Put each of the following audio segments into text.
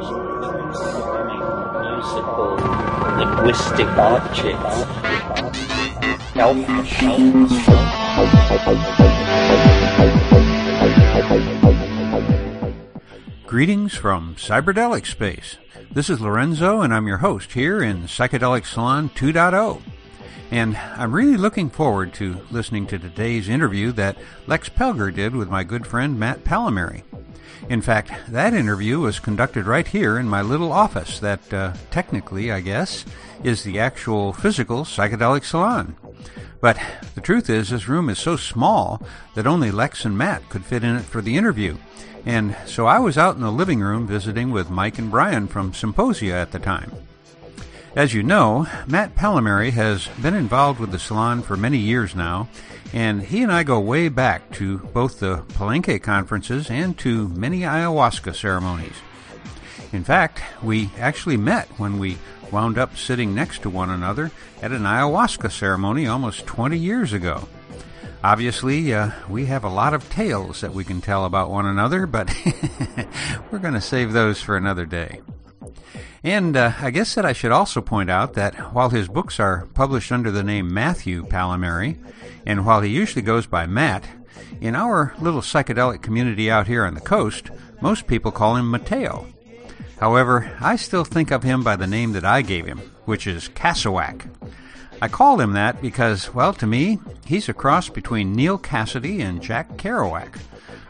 musical linguistic objects. Greetings from Cyberdelic Space. This is Lorenzo, and I'm your host here in Psychedelic Salon 2.0. And I'm really looking forward to listening to today's interview that Lex Pelger did with my good friend Matt Pallamary. In fact, that interview was conducted right here in my little office that, uh, technically, I guess, is the actual physical psychedelic salon. But the truth is, this room is so small that only Lex and Matt could fit in it for the interview. And so I was out in the living room visiting with Mike and Brian from Symposia at the time. As you know, Matt Pallamary has been involved with the salon for many years now, and he and I go way back to both the Palenque conferences and to many ayahuasca ceremonies. In fact, we actually met when we wound up sitting next to one another at an ayahuasca ceremony almost 20 years ago. Obviously, uh, we have a lot of tales that we can tell about one another, but we're going to save those for another day. And uh, I guess that I should also point out that while his books are published under the name Matthew Pallamary, and while he usually goes by Matt, in our little psychedelic community out here on the coast, most people call him Mateo. However, I still think of him by the name that I gave him, which is Cassawak. I called him that because, well, to me, he's a cross between Neal Cassady and Jack Kerouac,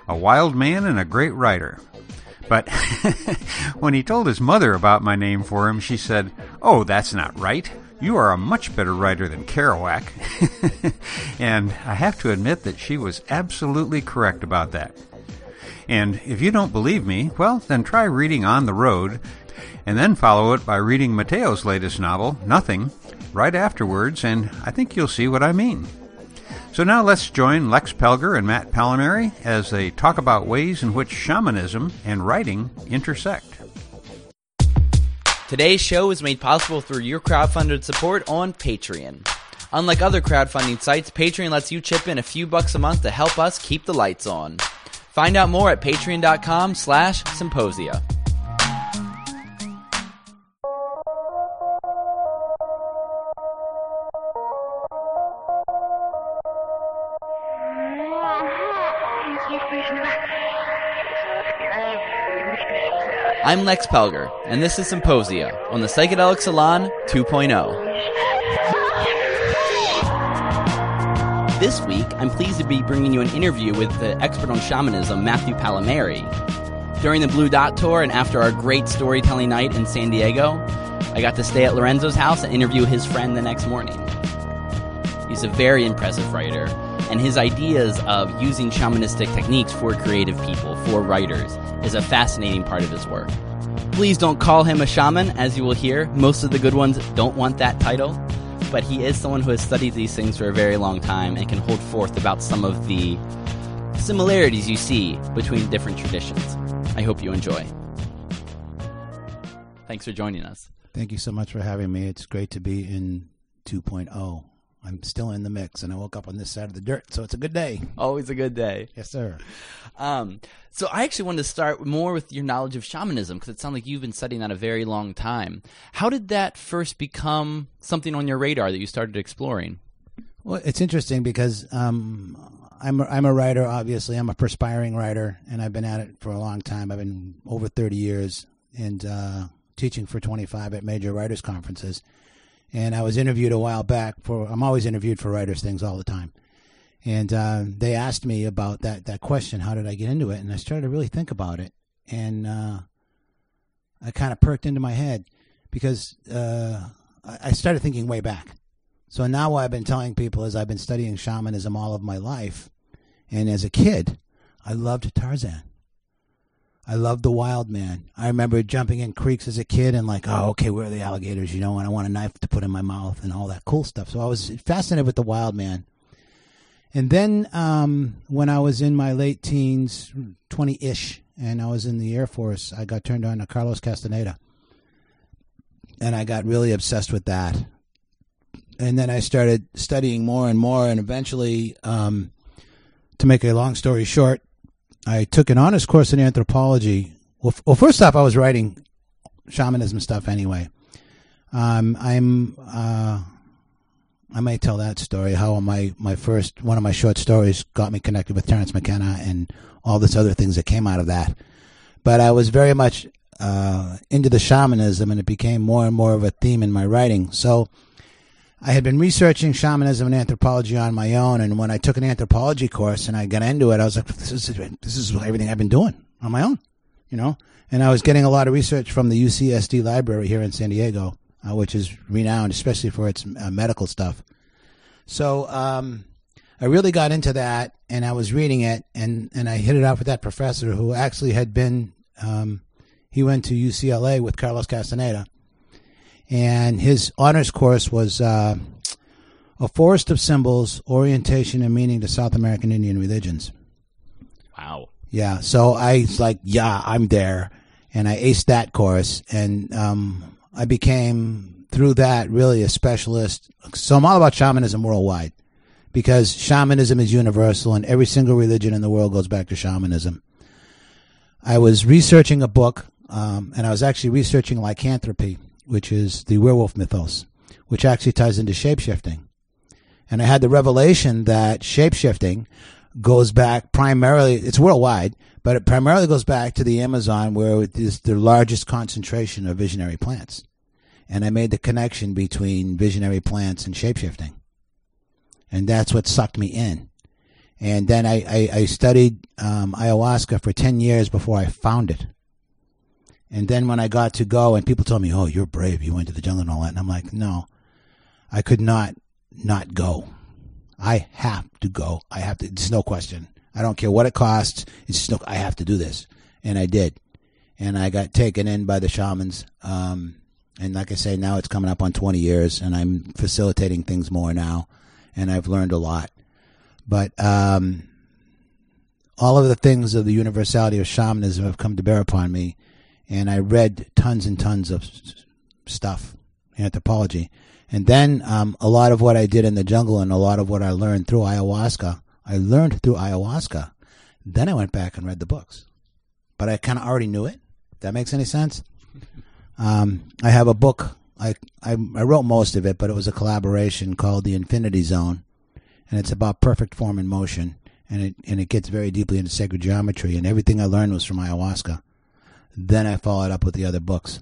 a wild man and a great writer. But when he told his mother about my name for him, she said, Oh, that's not right. You are a much better writer than Kerouac. and I have to admit that she was absolutely correct about that. And if you don't believe me, well, then try reading On the Road, and then follow it by reading Mateo's latest novel, Nothing, right afterwards, and I think you'll see what I mean. So now let's join Lex Pelger and Matt Pallamary as they talk about ways in which shamanism and writing intersect. Today's show is made possible through your crowdfunded support on Patreon. Unlike other crowdfunding sites, Patreon lets you chip in a few bucks a month to help us keep the lights on. Find out more at patreon.com slash symposia. I'm Lex Pelger, and this is Symposia on the Psychedelic Salon 2.0. This week, I'm pleased to be bringing you an interview with the expert on shamanism, Matthew Pallamary. During the Blue Dot Tour and after our great storytelling night in San Diego, I got to stay at Lorenzo's house and interview his friend the next morning. He's a very impressive writer, and his ideas of using shamanistic techniques for creative people, for writers, is a fascinating part of his work. Please don't call him a shaman, as you will hear. Most of the good ones don't want that title, but he is someone who has studied these things for a very long time and can hold forth about some of the similarities you see between different traditions. I hope you enjoy. Thanks for joining us. Thank you so much for having me. It's great to be in 2.0. I'm still in the mix, and I woke up on this side of the dirt, so it's a good day. Always a good day. Yes, sir. Um, so I actually wanted to start more with your knowledge of shamanism because it sounds like you've been studying that a very long time. How did that first become something on your radar that you started exploring? Well, it's interesting because um, I'm a, I'm a writer. Obviously, I'm a perspiring writer, and I've been at it for a long time. I've been over 30 years and uh, teaching for 25 at major writers conferences. And I was interviewed a while back for. I'm always interviewed for writers things all the time, and uh, they asked me about that that question. How did I get into it? And I started to really think about it, and uh, I kind of perked into my head because uh, I started thinking way back. So now what I've been telling people is I've been studying shamanism all of my life, and as a kid, I loved Tarzan. I loved the wild man. I remember jumping in creeks as a kid and like, oh, okay, where are the alligators? You know, and I want a knife to put in my mouth and all that cool stuff. So I was fascinated with the wild man. And then um, when I was in my late teens, 20 ish, and I was in the Air Force, I got turned on to Carlos Castaneda. And I got really obsessed with that. And then I started studying more and more, and eventually, um, to make a long story short, I took an honors course in anthropology. Well, f- well, first off, I was writing shamanism stuff anyway. Um, I'm uh, I may tell that story how my my first one of my short stories got me connected with Terence McKenna and all this other things that came out of that. But I was very much uh, into the shamanism, and it became more and more of a theme in my writing. So I had been researching shamanism and anthropology on my own, and when I took an anthropology course and I got into it, I was like, "This is this is everything I've been doing on my own," you know. And I was getting a lot of research from the UCSD library here in San Diego, uh, which is renowned, especially for its uh, medical stuff. So um, I really got into that, and I was reading it, and and I hit it off with that professor who actually had been. Um, he went to UCLA with Carlos Castaneda, and his honors course was uh, a forest of symbols, orientation and meaning to South American Indian religions. Wow. Yeah, so I was like, yeah, I'm there, and I aced that course, and um, I became through that really a specialist. So I'm all about shamanism worldwide because shamanism is universal, and every single religion in the world goes back to shamanism. I was researching a book, um, and I was actually researching lycanthropy, which is the werewolf mythos, which actually ties into shapeshifting. And I had the revelation that shapeshifting goes back primarily, it's worldwide, but it primarily goes back to the Amazon where it is the largest concentration of visionary plants. And I made the connection between visionary plants and shapeshifting. And that's what sucked me in. And then I, I, I studied um, ayahuasca for 10 years before I found it. And then when I got to go, and people told me, "Oh, you're brave. You went to the jungle and all that," and I'm like, "No, I could not not go. I have to go. I have to. There's no question. I don't care what it costs. It's just no. I have to do this, and I did. And I got taken in by the shamans. Um, and like I say, now it's coming up on 20 years, and I'm facilitating things more now, and I've learned a lot. But um, all of the things of the universality of shamanism have come to bear upon me and I read tons and tons of stuff, anthropology. And then um, a lot of what I did in the jungle and a lot of what I learned through ayahuasca, I learned through ayahuasca. Then I went back and read the books. But I kind of already knew it. That makes any sense? Um, I have a book. I, I, I wrote most of it, but it was a collaboration called The Infinity Zone, and it's about perfect form and motion, and it and it gets very deeply into sacred geometry. And everything I learned was from ayahuasca. Then I followed up with the other books.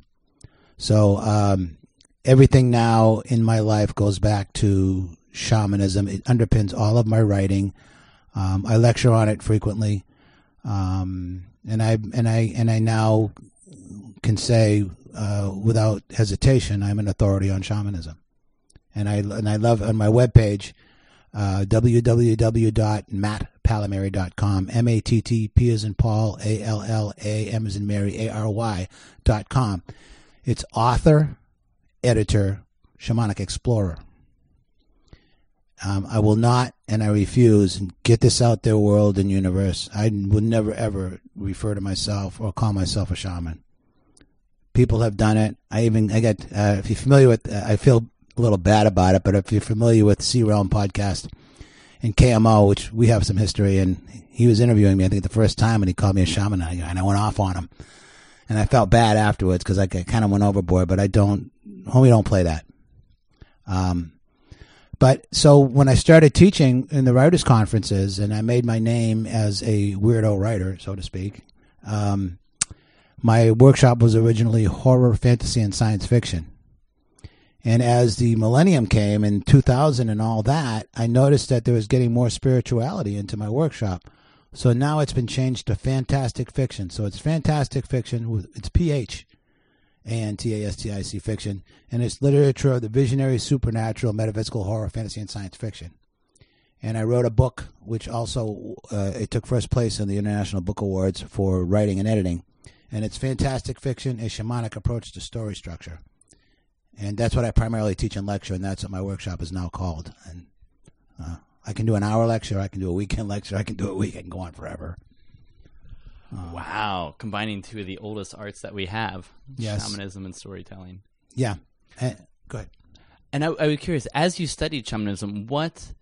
So um, everything now in my life goes back to shamanism. It underpins all of my writing. Um, I lecture on it frequently, um, and I and I and I now can say uh, without hesitation I'm an authority on shamanism. And I and I love on my webpage uh, www.mattpallamary.com, M-A-T-T-P as in Paul, A-L-L-A, M as in Mary, A-R-Y dot com. It's author, editor, shamanic explorer. Um, I will not, and I refuse, and get this out there, world and universe. I will never ever refer to myself or call myself a shaman. People have done it. I even, I got, uh, if you're familiar with, uh, I feel a little bad about it, but if you're familiar with C-Realm podcast and KMO, which we have some history, and he was interviewing me, I think, the first time, and he called me a shaman, and I went off on him. And I felt bad afterwards because I kind of went overboard, but I don't, homie, don't play that. Um, but so when I started teaching in the writers' conferences, and I made my name as a weirdo writer, so to speak, um, my workshop was originally horror, fantasy, and science fiction. And as the millennium came in 2000 and all that, I noticed that there was getting more spirituality into my workshop. So now it's been changed to fantastic fiction. So it's fantastic fiction with it's PH and T A S T I C fiction, and it's literature of the visionary, supernatural, metaphysical, horror, fantasy, and science fiction. And I wrote a book, which also uh, it took first place in the International Book Awards for writing and editing. And it's fantastic fiction, a shamanic approach to story structure and that's what I primarily teach and lecture, and that's what my workshop is now called. And uh, I can do an hour lecture, I can do a weekend lecture, I can do a week, I can go on forever. Uh, wow, combining two of the oldest arts that we have, yes. shamanism and storytelling. Yeah, uh, go ahead. And I, I was curious, as you studied shamanism, what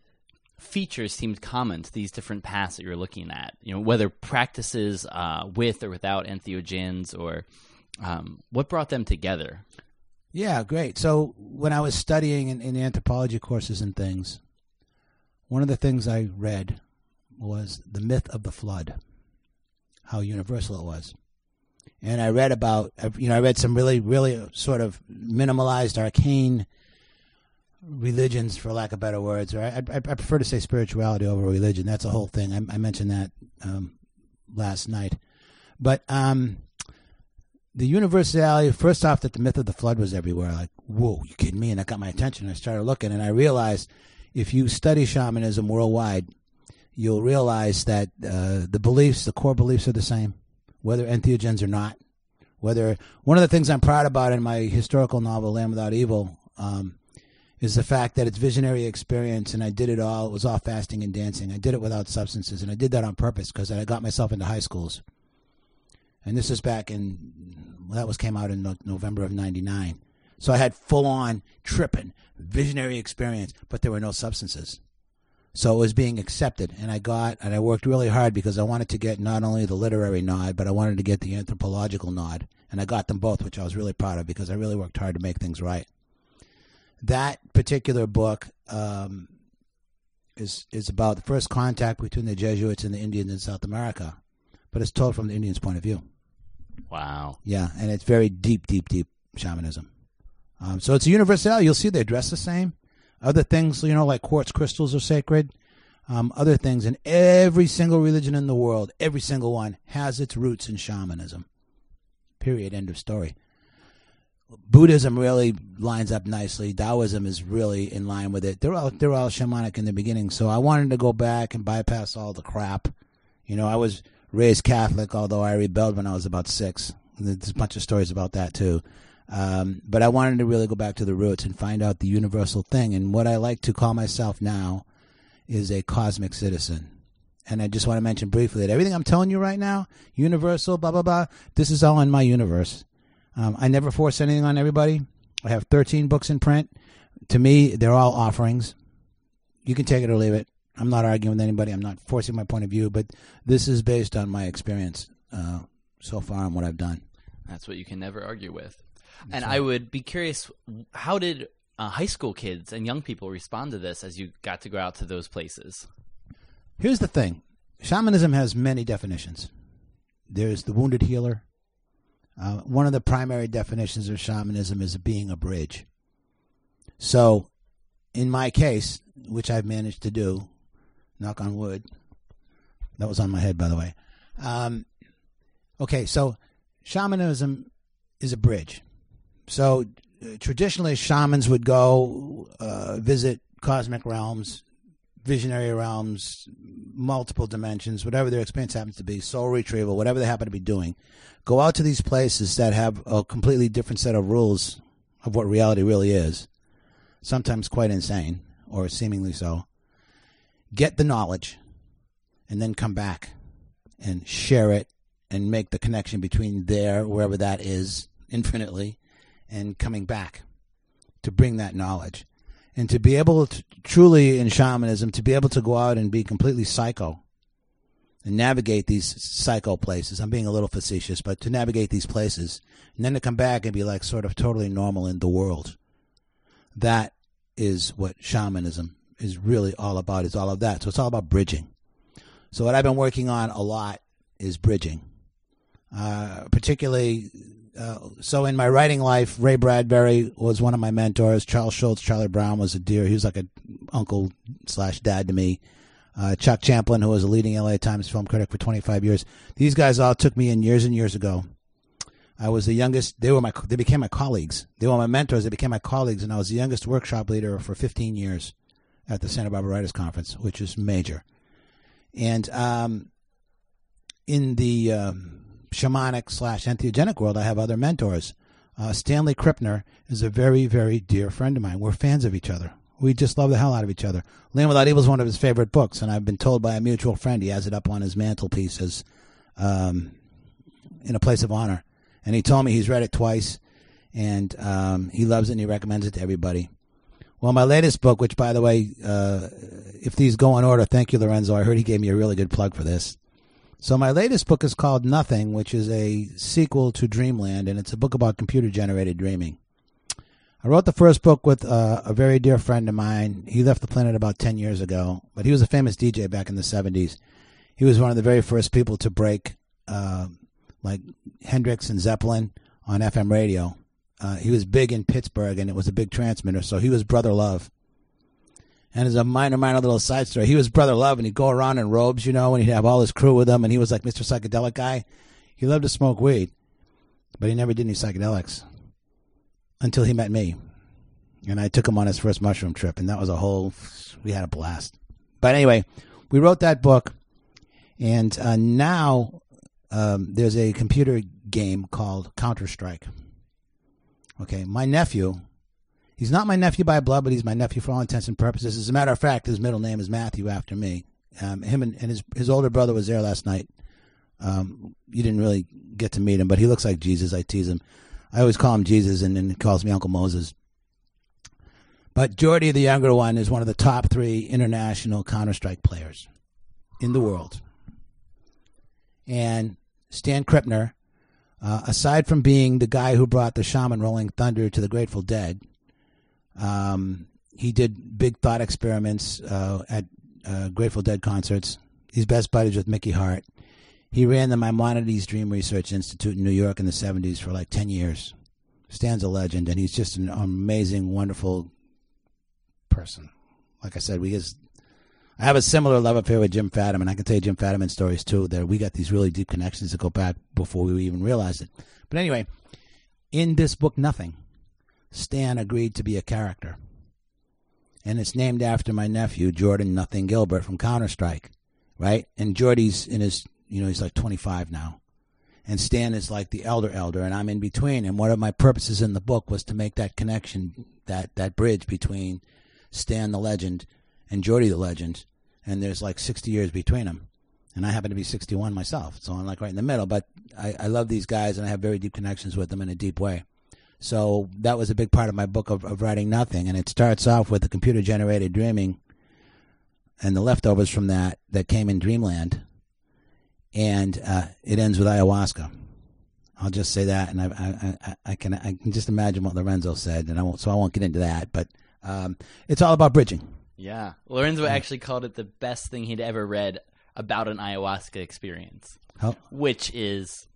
features seemed common to these different paths that you're looking at? You know, whether practices uh, with or without entheogens or Um, what brought them together? Yeah, great. So when I was studying in, in anthropology courses and things, one of the things I read was the myth of the flood, how universal it was. And I read about, you know, I read some really, really sort of minimalized, arcane religions, for lack of better words, or I, I, I prefer to say spirituality over religion. That's a whole thing. I, I mentioned that um, last night. But um, the universality, first off, that the myth of the flood was everywhere. Like, whoa, you kidding me? And that got my attention. I started looking, and I realized if you study shamanism worldwide, you'll realize that uh, the beliefs, the core beliefs, are the same, whether entheogens or not. Whether one of the things I'm proud about in my historical novel, Land Without Evil, um, is the fact that it's visionary experience, and I did it all. It was all fasting and dancing. I did it without substances, and I did that on purpose because I got myself into high schools. And this is back in well, that was came out in no, November of '99. So I had full on tripping visionary experience, but there were no substances. So it was being accepted, and I got and I worked really hard because I wanted to get not only the literary nod, but I wanted to get the anthropological nod, and I got them both, which I was really proud of because I really worked hard to make things right. That particular book um, is is about the first contact between the Jesuits and the Indians in South America, but it's told from the Indians' point of view. Wow. Yeah, and it's very deep, deep, deep shamanism. Um, so it's a universality. You'll see they dress the same. Other things, you know, like quartz crystals are sacred. Um, other things, and every single religion in the world, every single one, has its roots in shamanism. Period. End of story. Buddhism really lines up nicely. Taoism is really in line with it. They're all they're all shamanic in the beginning. So I wanted to go back and bypass all the crap. You know, I was raised Catholic, although I rebelled when I was about six. There's a bunch of stories about that too. Um, but I wanted to really go back to the roots and find out the universal thing. And what I like to call myself now is a cosmic citizen. And I just want to mention briefly that everything I'm telling you right now, universal, blah, blah, blah, this is all in my universe. Um, I never force anything on everybody. I have 13 books in print. To me, they're all offerings. You can take it or leave it. I'm not arguing with anybody. I'm not forcing my point of view, but this is based on my experience uh, so far and what I've done. That's what you can never argue with. and I would be curious, how did uh, high school kids and young people respond to this as you got to go out to those places? Here's the thing shamanism has many definitions. There's the wounded healer. Uh, one of the primary definitions of shamanism is being a bridge. So, in my case, which I've managed to do, knock on wood, that was on my head, by the way. Um, okay, so shamanism is a bridge. So uh, traditionally, shamans would go uh, visit cosmic realms, visionary realms, multiple dimensions, whatever their experience happens to be, soul retrieval, whatever they happen to be doing. Go out to these places that have a completely different set of rules of what reality really is, sometimes quite insane or seemingly so. Get the knowledge and then come back and share it and make the connection between there, wherever that is, infinitely, and coming back to bring that knowledge. And to be able to truly in shamanism, to be able to go out and be completely psycho and navigate these psycho places. I'm being a little facetious, but to navigate these places and then to come back and be like sort of totally normal in the world. That is what shamanism is really all about, is all of that. So it's all about bridging. So what I've been working on a lot is bridging. Uh, particularly uh, so in my writing life, Ray Bradbury was one of my mentors. Charles Schulz, Charlie Brown was a dear. He was like an uncle slash dad to me. Uh, Chuck Champlin, who was a leading LA Times film critic for 25 years. These guys all took me in years and years ago. I was the youngest. They were my. They became my colleagues. They were my mentors. They became my colleagues, and I was the youngest workshop leader for 15 years at the Santa Barbara Writers Conference, which is major. And um, in the um, shamanic slash entheogenic world, I have other mentors. Uh, Stanley Krippner is a very, very dear friend of mine. We're fans of each other. We just love the hell out of each other. Land Without Evil is one of his favorite books, and I've been told by a mutual friend he has it up on his mantelpiece as um, in a place of honor. And he told me he's read it twice, and um, he loves it and he recommends it to everybody. Well, my latest book, which by the way, uh, if these go in order, thank you, Lorenzo. I heard he gave me a really good plug for this. So my latest book is called Nothing, which is a sequel to Dreamland, and it's a book about computer generated dreaming. I wrote the first book with uh, a very dear friend of mine. He left the planet about 10 years ago, but he was a famous DJ back in the 70s. He was one of the very first people to break uh, like Hendrix and Zeppelin on FM radio. Uh, he was big in Pittsburgh, and it was a big transmitter, so he was Brother Love. And as a minor, minor little side story, he was Brother Love, and he'd go around in robes, you know, and he'd have all his crew with him, and he was like Mr. Psychedelic guy. He loved to smoke weed, but he never did any psychedelics until he met me. And I took him on his first mushroom trip, and that was a whole, we had a blast. But anyway, we wrote that book, and uh, now um, there's a computer game called Counter Strike. Okay, my nephew He's not my nephew by blood, but he's my nephew for all intents and purposes. As a matter of fact, his middle name is Matthew after me. Um, him and, and, his his older brother was there last night. Um, you didn't really get to meet him, but he looks like Jesus. I tease him. I always call him Jesus, and then he calls me Uncle Moses. But Jordy, the younger one, is one of the top three international Counter Strike players in the world. And Stan Krippner, uh, aside from being the guy who brought the shaman Rolling Thunder to the Grateful Dead, um, he did big thought experiments uh, at uh, Grateful Dead concerts. He's best buddies with Mickey Hart. He ran the Maimonides Dream Research Institute in New York in the 70s for like 10 years. Stands a legend, and he's just an amazing, wonderful person. Like I said, we just, I have a similar love affair with Jim Fadiman. I can tell you Jim Fadiman stories too. That we got these really deep connections that go back before we even realized it. But anyway, in this book, nothing Stan agreed to be a character. And it's named after my nephew, Jordan Nothing Gilbert from Counter Strike, right? And Jordy's in his, you know, he's like 25 now. And Stan is like the elder elder, and I'm in between. And one of my purposes in the book was to make that connection, that, that bridge between Stan the legend and Jordy the legend. And there's like 60 years between them. And I happen to be 61 myself. So I'm like right in the middle. But I, I love these guys, and I have very deep connections with them in a deep way. So that was a big part of my book of, of writing nothing. And it starts off with the computer generated dreaming and the leftovers from that that came in Dreamland. And uh, it ends with ayahuasca. I'll just say that, and I, I, I, I, can I can just imagine what Lorenzo said, and I won't, so I won't get into that. But um, it's all about bridging. Yeah, Lorenzo actually called it the best thing he'd ever read about an ayahuasca experience, oh. which is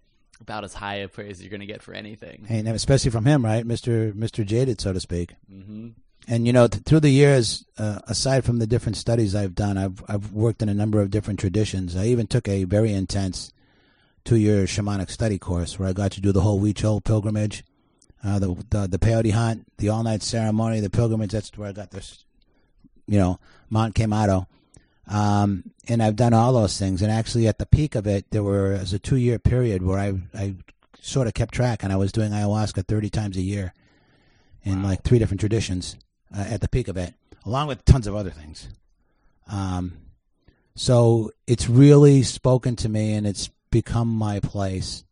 about as high a praise as you're going to get for anything. And especially from him, right, Mister Mister Jaded, so to speak. Mm-hmm. And you know, th- through the years, uh, aside from the different studies I've done, I've I've worked in a number of different traditions. I even took a very intense two-year shamanic study course where I got to do the whole Huichol pilgrimage, uh, the, the the peyote hunt, the all-night ceremony, the pilgrimage. That's where I got this, you know, Mount Quemado. Um, and I've done all those things. And actually, at the peak of it, there were was a two year period where I I sort of kept track, and I was doing ayahuasca thirty times a year, in wow. like three different traditions uh, at the peak of it, along with tons of other things. Um, so it's really spoken to me, and it's become my place.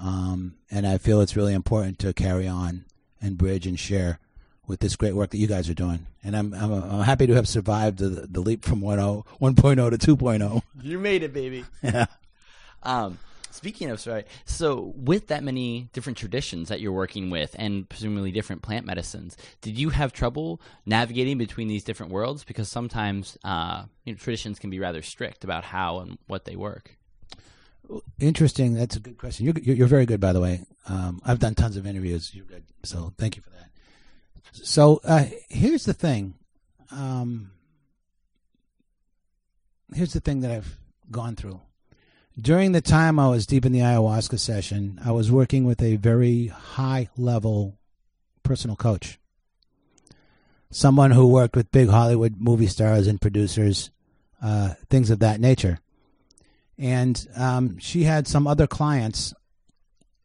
Um, and I feel it's really important to carry on and bridge and share with this great work that you guys are doing. And I'm I'm, I'm happy to have survived the, the leap from 1.0, 1.0 to 2.0. You made it, baby. Yeah. Um, speaking of sorry, so with that many different traditions that you're working with, and presumably different plant medicines, did you have trouble navigating between these different worlds? Because sometimes uh, you know, traditions can be rather strict about how and what they work. Interesting. That's a good question. You're, you're very good, by the way. Um, I've done tons of interviews. You're good, so thank you for that. So uh, here's the thing. Um, here's the thing that I've gone through. During the time I was deep in the ayahuasca session, I was working with a very high level personal coach. Someone who worked with big Hollywood movie stars and producers, uh, things of that nature. And um, she had some other clients,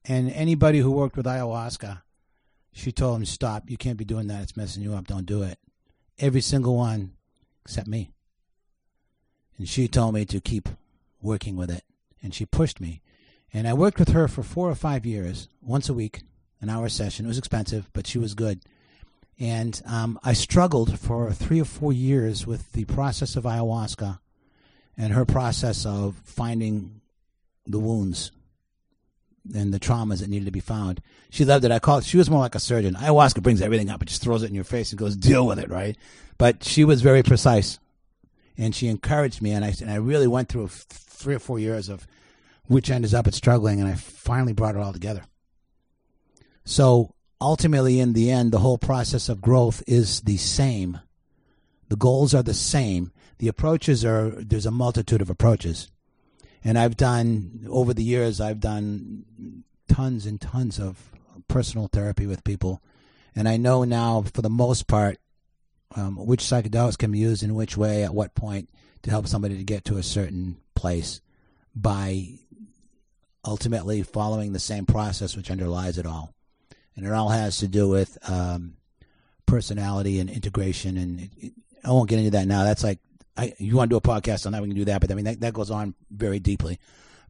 and anybody who worked with ayahuasca she told him, Stop. You can't be doing that. It's messing you up. Don't do it. Every single one except me. And she told me to keep working with it. And she pushed me. And I worked with her for four or five years, once a week, an hour session. It was expensive, but she was good. And um, I struggled for three or four years with the process of ayahuasca and her process of finding the wounds and the traumas that needed to be found. She loved it. I call it, she was more like a surgeon. Ayahuasca brings everything up it just throws it in your face and goes, deal with it, right? But she was very precise and she encouraged me. And I, and I really went through three or four years of which ended up at struggling. And I finally brought it all together. So ultimately, in the end, the whole process of growth is the same. The goals are the same. The approaches are, there's a multitude of approaches and I've done over the years. I've done tons and tons of personal therapy with people, and I know now for the most part um, which psychedelics can be used in which way at what point to help somebody to get to a certain place by ultimately following the same process which underlies it all, and it all has to do with um, personality and integration. And it, it, I won't get into that now. That's like I, you want to do a podcast on that, we can do that. But I mean, that, that goes on very deeply.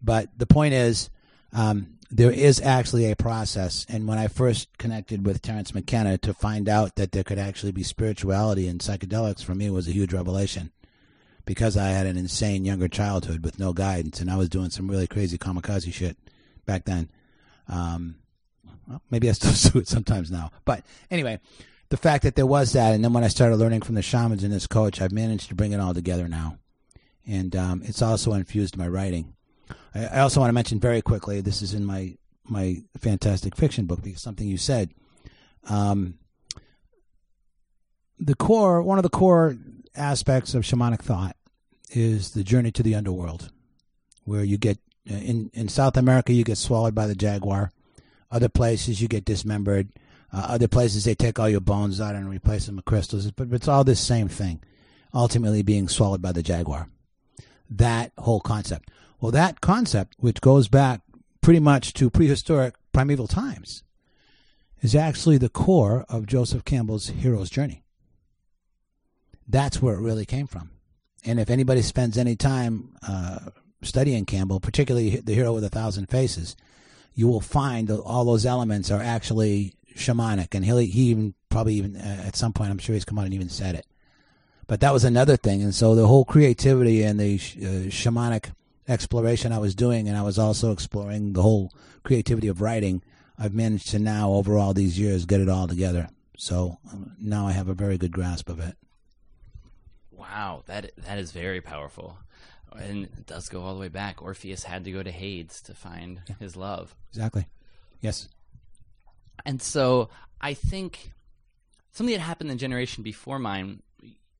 But the point is, um, there is actually a process. And when I first connected with Terence McKenna to find out that there could actually be spirituality in psychedelics, for me was a huge revelation because I had an insane younger childhood with no guidance, and I was doing some really crazy kamikaze shit back then. Um, well, maybe I still do it sometimes now. But anyway, the fact that there was that, and then when I started learning from the shamans and this coach, I've managed to bring it all together now, and um, it's also infused my writing. I, I, also want to mention very quickly. This is in my my fantastic fiction book because something you said. Um, the core, one of the core aspects of shamanic thought, is the journey to the underworld, where you get in in South America you get swallowed by the jaguar, other places you get dismembered uh, other places they take all your bones out and replace them with crystals, but it's all this same thing, ultimately being swallowed by the jaguar. That whole concept. Well, that concept, which goes back pretty much to prehistoric primeval times, is actually the core of Joseph Campbell's hero's journey. That's where it really came from. And if anybody spends any time uh, studying Campbell, particularly the hero with a thousand faces, you will find that all those elements are actually shamanic, and he he even probably even uh, at some point I'm sure he's come out and even said it. But that was another thing, and so the whole creativity and the uh, shamanic exploration I was doing, and I was also exploring the whole creativity of writing. I've managed to now, over all these years, get it all together. So um, now I have a very good grasp of it. Wow, that that is very powerful, and it does go all the way back. Orpheus had to go to Hades to find yeah. his love. Exactly. Yes. And so I think something that happened in the generation before mine,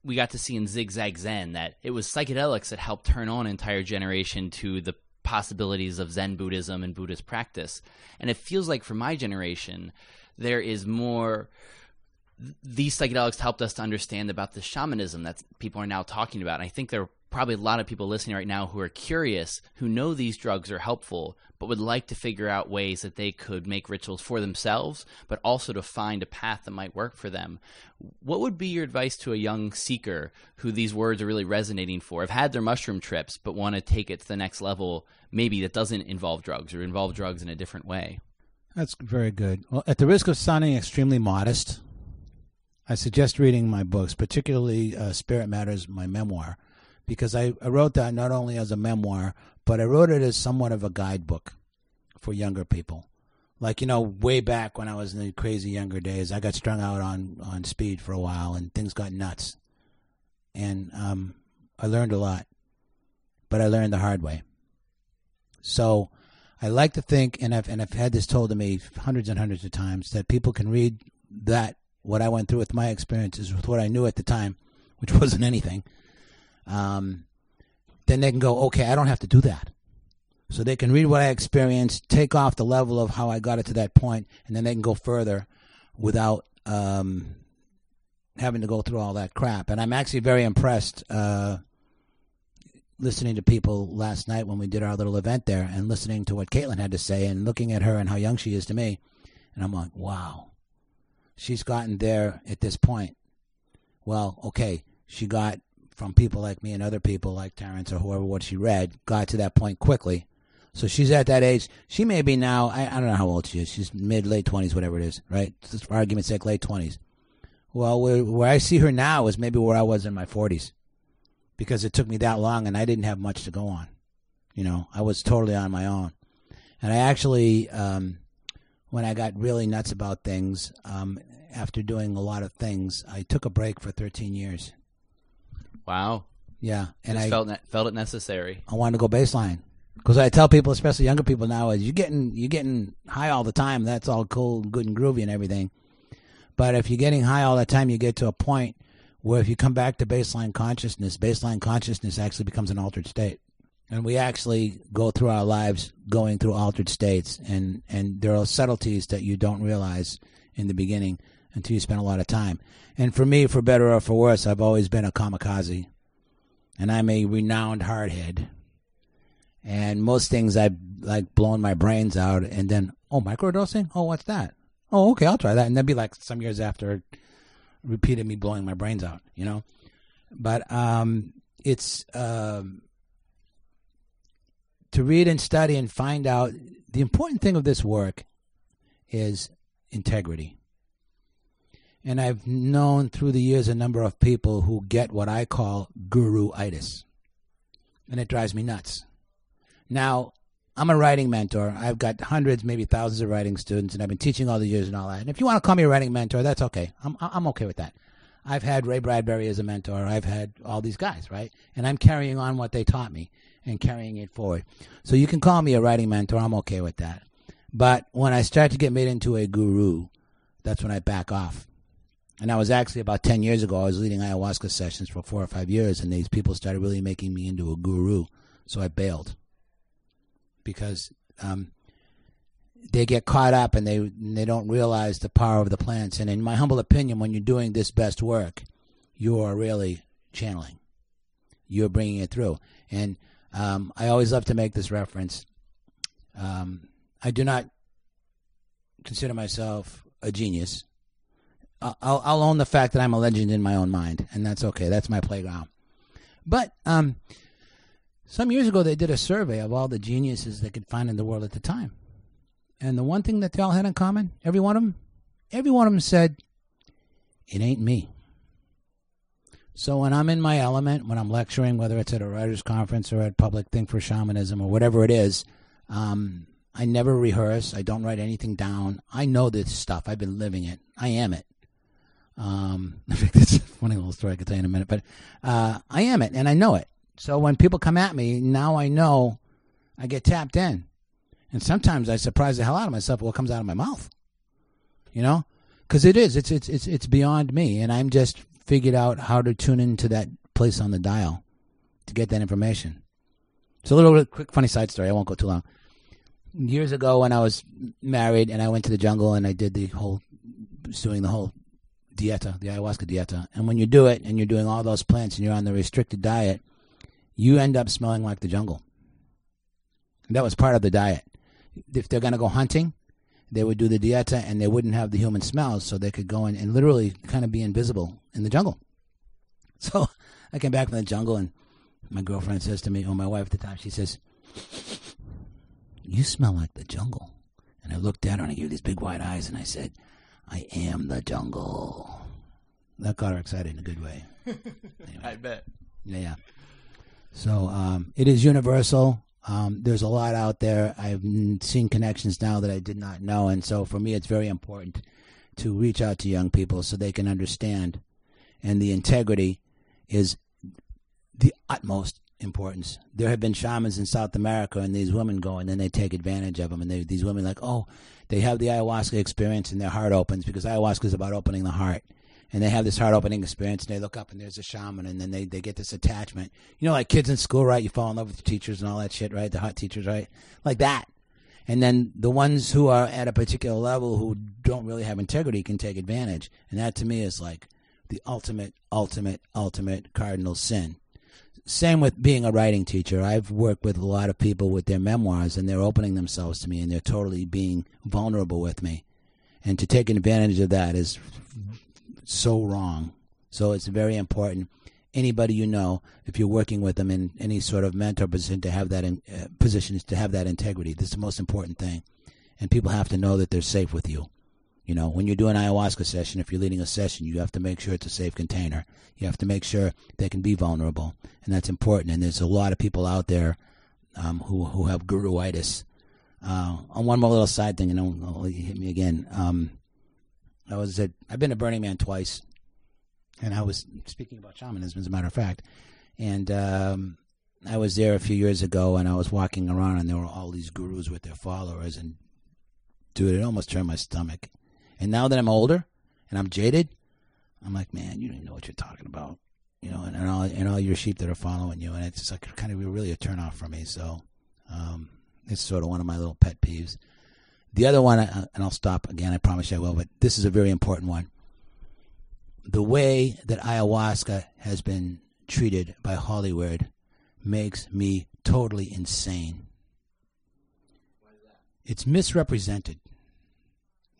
we got to see in Zigzag Zen that it was psychedelics that helped turn on entire generation to the possibilities of Zen Buddhism and Buddhist practice. And it feels like for my generation, there is more. These psychedelics helped us to understand about the shamanism that people are now talking about. And I think there are probably a lot of people listening right now who are curious, who know these drugs are helpful, but would like to figure out ways that they could make rituals for themselves, but also to find a path that might work for them. What would be your advice to a young seeker who these words are really resonating for, have had their mushroom trips, but want to take it to the next level, maybe that doesn't involve drugs or involve drugs in a different way? That's very good. Well, at the risk of sounding extremely modest, I suggest reading my books, particularly uh, Spirit Matters, my memoir, because I, I wrote that not only as a memoir, but I wrote it as somewhat of a guidebook for younger people. Like you know, way back when I was in the crazy younger days, I got strung out on on speed for a while, and things got nuts. And um, I learned a lot, but I learned the hard way. So I like to think, and I've and I've had this told to me hundreds and hundreds of times that people can read that what I went through with my experiences with what I knew at the time, which wasn't anything. Um, then they can go, okay, I don't have to do that. So they can read what I experienced, take off the level of how I got it to that point, and then they can go further without um, having to go through all that crap. And I'm actually very impressed uh, listening to people last night when we did our little event there and listening to what Caitlin had to say and looking at her and how young she is to me. And I'm like, wow, she's gotten there at this point. Well, okay, she got from people like me and other people like Terence or whoever what she read got to that point quickly. So she's at that age. She may be now. I, I don't know how old she is. She's mid late twenties, whatever it is, right? Just for argument's sake, late twenties. Well, where, where I see her now is maybe where I was in my forties, because it took me that long and I didn't have much to go on. You know, I was totally on my own. And I actually, um, when I got really nuts about things, um, after doing a lot of things, I took a break for 13 years. Wow. Yeah, and Just I felt ne- felt it necessary. I wanted to go baseline because I tell people, especially younger people now, is you getting you getting high all the time. That's all cool, good and groovy and everything. But if you're getting high all the time, you get to a point where if you come back to baseline consciousness, baseline consciousness actually becomes an altered state. And we actually go through our lives going through altered states, and and there are subtleties that you don't realize in the beginning until you spend a lot of time. And for me, for better or for worse, I've always been a kamikaze, and I'm a renowned hardhead. And most things I've like blown my brains out, and then oh, microdosing. Oh, what's that? Oh, okay, I'll try that. And that'd be like some years after repeated me blowing my brains out, you know. But um, it's um, to read and study and find out. The important thing of this work is integrity. And I've known through the years a number of people who get what I call guru-itis. And it drives me nuts. Now, I'm a writing mentor. I've got hundreds, maybe thousands of writing students, and I've been teaching all the years and all that. And if you want to call me a writing mentor, that's okay. I'm, I'm okay with that. I've had Ray Bradbury as a mentor. I've had all these guys, right? And I'm carrying on what they taught me and carrying it forward. So you can call me a writing mentor. I'm okay with that. But when I start to get made into a guru, that's when I back off. And I was actually about 10 years ago, I was leading ayahuasca sessions for four or five years, and these people started really making me into a guru. So I bailed because um, they get caught up and they and they don't realize the power of the plants. And in my humble opinion, when you're doing this best work, you are really channeling. You're bringing it through. And um, I always love to make this reference. Um, I do not consider myself a genius. I'll, I'll own the fact that I'm a legend in my own mind, and that's okay. That's my playground. But um, some years ago, they did a survey of all the geniuses they could find in the world at the time. And the one thing that they all had in common, every one of them, every one of them said, It ain't me. So when I'm in my element, when I'm lecturing, whether it's at a writers' conference or at Public Think for Shamanism or whatever it is, um, I never rehearse. I don't write anything down. I know this stuff. I've been living it. I am it. Um, it's a funny little story I could tell you in a minute, but uh, I am it, and I know it. So when people come at me, now I know I get tapped in. And sometimes I surprise the hell out of myself what comes out of my mouth. You know? Because it is. It's, it's, it's, it's beyond me. And I'm just figured out how to tune into that place on the dial to get that information. It's a little quick, funny side story. I won't go too long. Years ago, when I was married and I went to the jungle and I did the whole, doing the whole dieta, the ayahuasca dieta. And when you do it and you're doing all those plants and you're on the restricted diet, you end up smelling like the jungle. That was part of the diet. If they're going to go hunting, they would do the dieta and they wouldn't have the human smells, so they could go in and literally kind of be invisible in the jungle. So I came back from the jungle, and my girlfriend says to me, or my wife at the time, she says, You smell like the jungle. And I looked at her and I gave these big wide eyes, and I said, I am the jungle. That got her excited in a good way. Anyway. I bet. Yeah, yeah. So um, it is universal. Um, there's a lot out there. I've seen connections now that I did not know, and so for me, it's very important to reach out to young people so they can understand. And the integrity is the utmost importance. There have been shamans in South America, and these women go and then they take advantage of them. And they, these women are like, oh, they have the ayahuasca experience and their heart opens because ayahuasca is about opening the heart. And they have this heart opening experience, and they look up and there's a shaman, and then they, they get this attachment. You know, like kids in school, right? You fall in love with the teachers and all that shit, right? The hot teachers, right? Like that. And then the ones who are at a particular level who don't really have integrity can take advantage. And that to me is like the ultimate, ultimate, ultimate cardinal sin. Same with being a writing teacher. I've worked with a lot of people with their memoirs and they're opening themselves to me and they're totally being vulnerable with me. And to take advantage of that is so wrong. So it's very important. Anybody you know, if you're working with them in any sort of mentor position, to have that in, uh, position to have that integrity. This is the most important thing, and people have to know that they're safe with you. You know, when you're doing an ayahuasca session, if you're leading a session, you have to make sure it's a safe container. You have to make sure they can be vulnerable, and that's important. And there's a lot of people out there um, who who have guruitis. Uh, on one more little side thing, and then will hit me again. Um, I was at I've been to Burning Man twice, and I was speaking about shamanism as a matter of fact, and um, I was there a few years ago, and I was walking around, and there were all these gurus with their followers, and dude, it almost turned my stomach. And now that I'm older and I'm jaded, I'm like, man, you don't even know what you're talking about, you know, and, and all and all your sheep that are following you, and it's like kind of really a turnoff for me. So um, it's sort of one of my little pet peeves. The other one, and I'll stop again. I promise you I will, but this is a very important one. The way that ayahuasca has been treated by Hollywood makes me totally insane. It's misrepresented.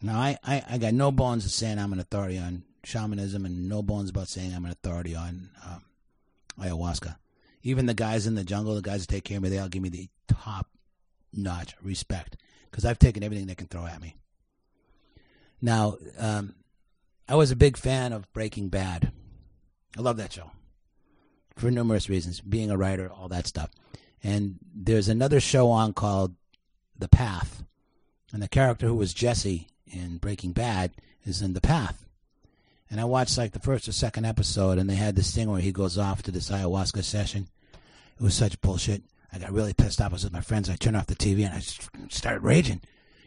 Now, I, I, I got no bones of saying I'm an authority on shamanism and no bones about saying I'm an authority on um, ayahuasca. Even the guys in the jungle, the guys that take care of me, they all give me the top notch respect because I've taken everything they can throw at me. Now, um, I was a big fan of Breaking Bad. I love that show for numerous reasons, being a writer, all that stuff. And there's another show on called The Path, and the character who was Jesse in Breaking Bad is in The Path. And I watched like the first or second episode, and they had this thing where he goes off to this ayahuasca session. It was such bullshit. I got really pissed off. I was with my friends. I turned off the TV and I started raging.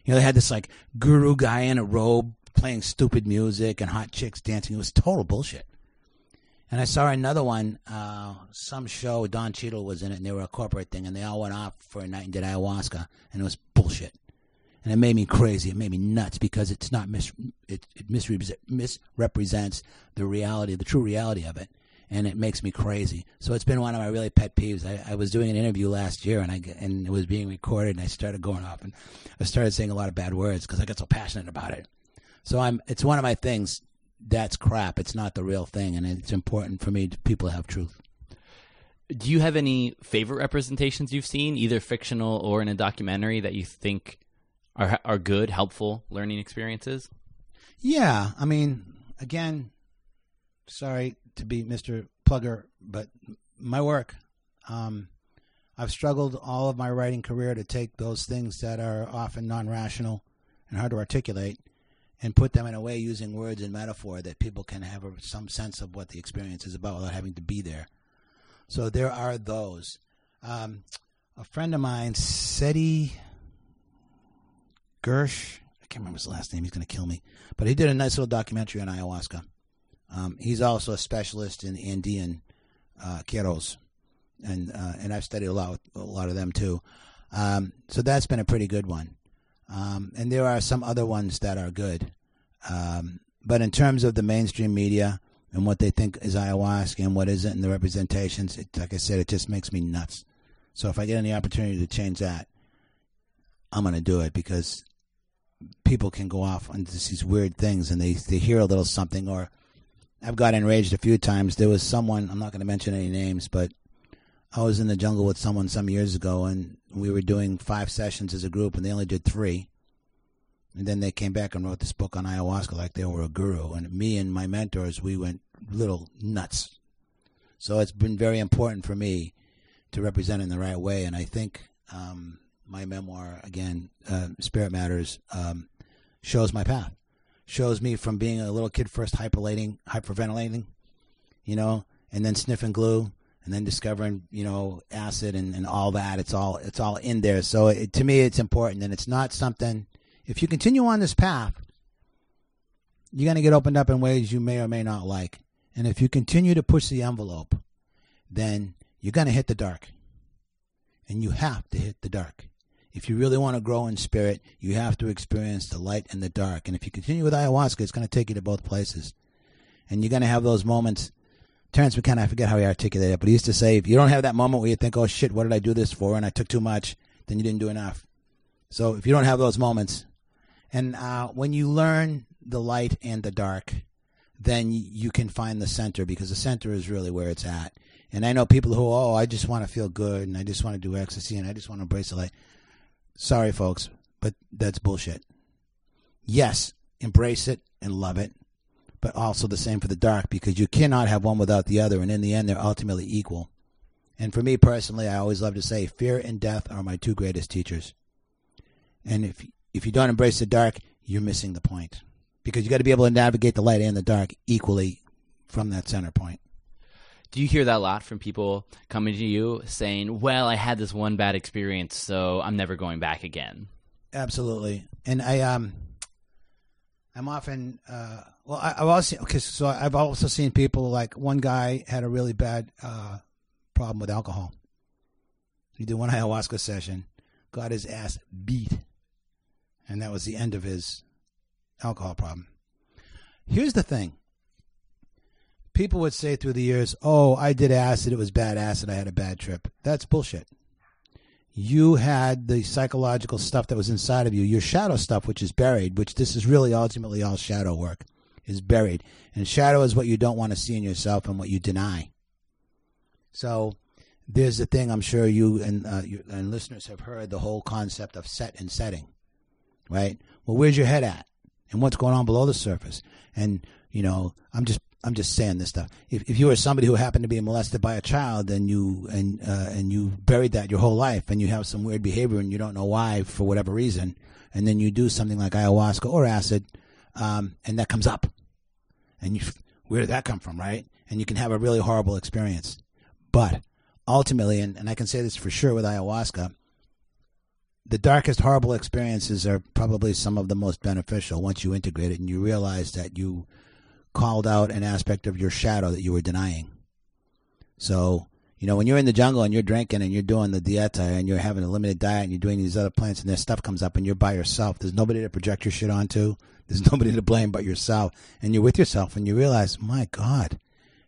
You know, they had this like guru guy in a robe playing stupid music and hot chicks dancing. It was total bullshit. And I saw another one, uh, some show, Don Cheadle was in it, and they were a corporate thing, and they all went off for a night and did ayahuasca, and it was bullshit. And it made me crazy. It made me nuts because it's not mis it, it misrepresents the reality, the true reality of it, and it makes me crazy. So it's been one of my really pet peeves. I, I was doing an interview last year, and I and it was being recorded, and I started going off, and I started saying a lot of bad words because I got so passionate about it. So I'm. It's one of my things that's crap. It's not the real thing, and it's important for me to people have truth. Do you have any favorite representations you've seen, either fictional or in a documentary, that you think are are good, helpful learning experiences? Yeah, I mean, again, sorry to be Mister Plugger, but my work. Um, I've struggled all of my writing career to take those things that are often non-rational and hard to articulate and put them in a way using words and metaphor that people can have a, some sense of what the experience is about without having to be there. So there are those. Um, a friend of mine, Seti Gersh, I can't remember his last name. He's going to kill me, but he did a nice little documentary on ayahuasca. Um, he's also a specialist in Andean uh, Q'eros, and uh, and I've studied a lot with a lot of them too. Um, so that's been a pretty good one. Um, and there are some other ones that are good. Um, but in terms of the mainstream media and what they think is ayahuasca and what isn't, and the representations, it, like I said, it just makes me nuts. So if I get any opportunity to change that, I'm going to do it because people can go off on these weird things and they, they hear a little something. Or I've got enraged a few times. There was someone, I'm not going to mention any names, but I was in the jungle with someone some years ago, and we were doing five sessions as a group, and they only did three. And then they came back and wrote this book on ayahuasca like they were a guru. And me and my mentors, we went little nuts. So it's been very important for me to represent in the right way. And I think um, my memoir, again, uh, Spirit Matters, um, shows my path. Shows me from being a little kid first hyperventilating, hyperventilating, you know, and then sniffing glue and then discovering you know acid and, and all that. It's all it's all in there. So it, to me it's important and it's not something if you continue on this path you're going to get opened up in ways you may or may not like. And if you continue to push the envelope then you're going to hit the dark. And you have to hit the dark if you really want to grow in spirit you have to experience the light and the dark and if you continue with ayahuasca it's going to take you to both places and you're going to have those moments Terence McKenna, I forget how he articulated it, but he used to say, if you don't have that moment where you think, oh shit, what did I do this for? And I took too much, then you didn't do enough. So if you don't have those moments, and uh, when you learn the light and the dark, then you can find the center because the center is really where it's at. And I know people who, oh, I just want to feel good and I just want to do ecstasy and I just want to embrace the light. Sorry, folks, but that's bullshit. Yes, embrace it and love it but also the same for the dark because you cannot have one without the other. And in the end, they're ultimately equal. And for me personally, I always love to say fear and death are my two greatest teachers. And if if you don't embrace the dark, you're missing the point. Because you got to be able to navigate the light and the dark equally from that center point. Do you hear that a lot from people coming to you saying, "Well, I had this one bad experience, so I'm never going back again"? Absolutely. And I um I'm often uh well I, I've also okay so I've also seen people like one guy had a really bad uh problem with alcohol. He did one ayahuasca session, got his ass beat, and that was the end of his alcohol problem. Here's the thing. People would say through the years, "Oh, I did acid. It was bad acid. I had a bad trip." That's bullshit. You had the psychological stuff that was inside of you, your shadow stuff, which is buried. Which this is really ultimately all shadow work, is buried. And shadow is what you don't want to see in yourself and what you deny. So there's the thing. I'm sure you and uh, you, and listeners have heard the whole concept of set and setting, right? Well, where's your head at, and what's going on below the surface? And you know, I'm just I'm just saying this stuff. If if you were somebody who happened to be molested by a child and you and uh, and you buried that your whole life and you have some weird behavior and you don't know why for whatever reason, and then you do something like ayahuasca or acid, um, and that comes up, and you where did that come from, right? And you can have a really horrible experience. But ultimately, and, and I can say this for sure with ayahuasca, the darkest horrible experiences are probably some of the most beneficial once you integrate it and you realize that you called out an aspect of your shadow that you were denying. So, you know, when you're in the jungle and you're drinking and you're doing the dieta and you're having a limited diet and you're doing these other plants and this stuff comes up and you're by yourself, there's nobody to project your shit onto. There's nobody to blame but yourself. And you're with yourself and you realize, my God,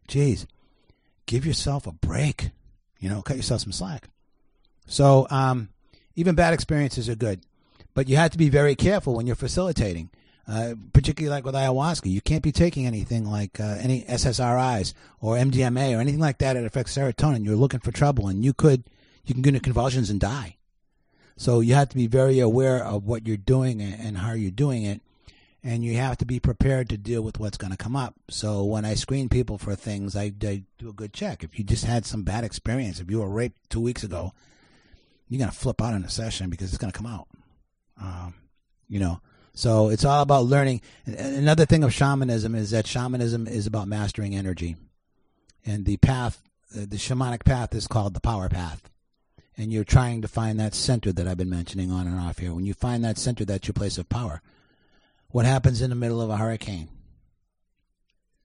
geez, give yourself a break. You know, cut yourself some slack. So, um, even bad experiences are good, but you have to be very careful when you're facilitating. Uh, particularly like with ayahuasca, you can't be taking anything like uh, any SSRIs or MDMA or anything like that It affects serotonin. You're looking for trouble, and you could you can get into convulsions and die. So you have to be very aware of what you're doing and how you're doing it, and you have to be prepared to deal with what's going to come up. So when I screen people for things, I, I do a good check. If you just had some bad experience, if you were raped two weeks ago, you're going to flip out in a session because it's going to come out. Um, you know, so it's all about learning. Another thing of shamanism is that shamanism is about mastering energy, and the path, uh, the shamanic path, is called the power path. And you're trying to find that center that I've been mentioning on and off here. When you find that center, that's your place of power. What happens in the middle of a hurricane?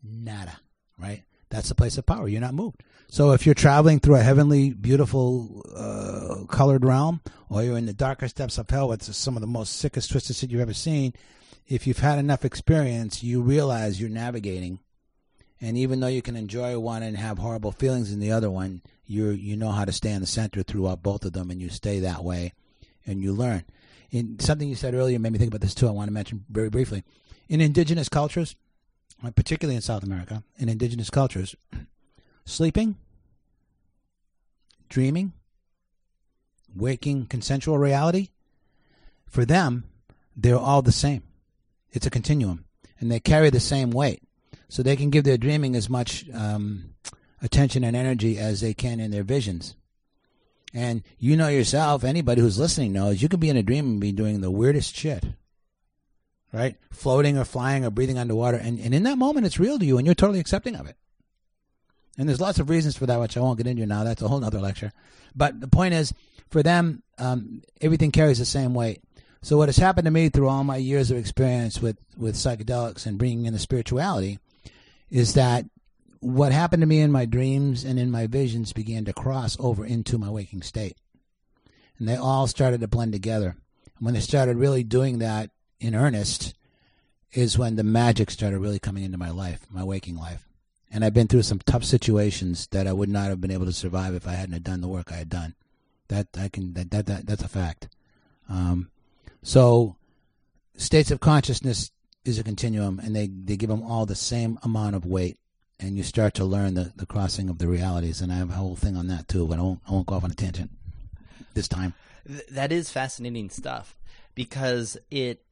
Nada, right? That's the place of power. You're not moved. So if you're traveling through a heavenly, beautiful, uh, colored realm, or you're in the darker steps of hell, with some of the most sickest, twisted shit you've ever seen. If you've had enough experience, you realize you're navigating, and even though you can enjoy one and have horrible feelings in the other one, you you know how to stay in the center throughout both of them, and you stay that way, and you learn. In something you said earlier made me think about this too. I want to mention very briefly. In indigenous cultures, particularly in South America, in indigenous cultures, sleeping, dreaming, waking consensual reality, for them, they're all the same. It's a continuum, and they carry the same weight. So they can give their dreaming as much um, attention and energy as they can in their visions. And you know yourself, anybody who's listening knows, you can be in a dream and be doing the weirdest shit. Right? Floating or flying or breathing underwater. And, and in that moment, it's real to you and you're totally accepting of it. And there's lots of reasons for that, which I won't get into now. That's a whole other lecture. But the point is, for them, um, everything carries the same weight. So what has happened to me through all my years of experience with, with psychedelics and bringing in the spirituality is that what happened to me in my dreams and in my visions began to cross over into my waking state. And they all started to blend together. And when they started really doing that in earnest, is when the magic started really coming into my life, my waking life. And I've been through some tough situations that I would not have been able to survive if I hadn't done the work I had done. That I can that that, that that's a fact. Um, so states of consciousness is a continuum, and they they give them all the same amount of weight, and you start to learn the, the crossing of the realities. And I have a whole thing on that too, but I won't I won't go off on a tangent this time. That is fascinating stuff because it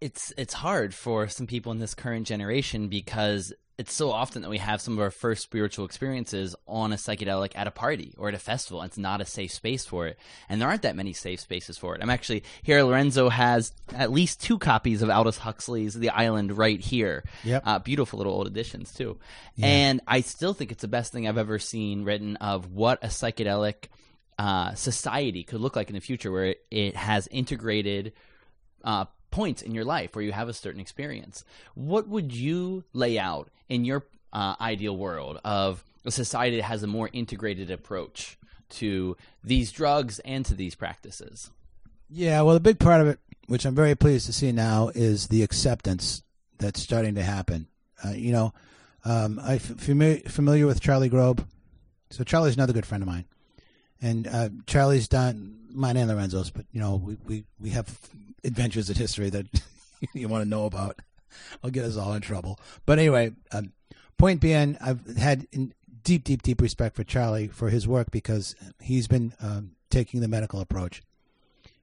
it's it's hard for some people in this current generation because it's so often that we have some of our first spiritual experiences on a psychedelic at a party or at a festival. And it's not a safe space for it. And there aren't that many safe spaces for it. I'm actually here. Lorenzo has at least two copies of Aldous Huxley's The Island right here. Yep. Uh, beautiful little old editions, too. And I still think it's the best thing I've ever seen written of what a psychedelic uh, society could look like in the future where it, it has integrated uh, points in your life where you have a certain experience. What would you lay out in your uh, ideal world of a society that has a more integrated approach to these drugs and to these practices? Yeah, well, the big part of it, which I'm very pleased to see now, is the acceptance that's starting to happen. Uh, you know, um, I'm familiar, familiar with Charlie Grob. So Charlie's another good friend of mine, and uh, Charlie's done mine and Lorenzo's. But you know, we we, we have adventures in history that you want to know about. I'll get us all in trouble. But anyway, um, point being, I've had deep, deep, deep respect for Charlie for his work because he's been um, taking the medical approach.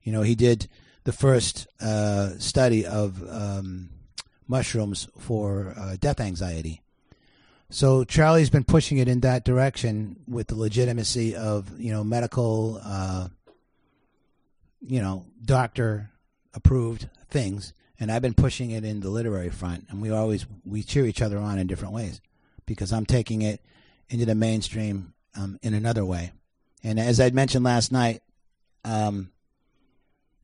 You know, he did the first uh, study of um, mushrooms for uh, death anxiety. So Charlie's been pushing it in that direction with the legitimacy of you know medical, uh, you know, doctor approved things, and I've been pushing it in the literary front, and we always we cheer each other on in different ways because I'm taking it into the mainstream um, in another way. And as I'd mentioned last night, um,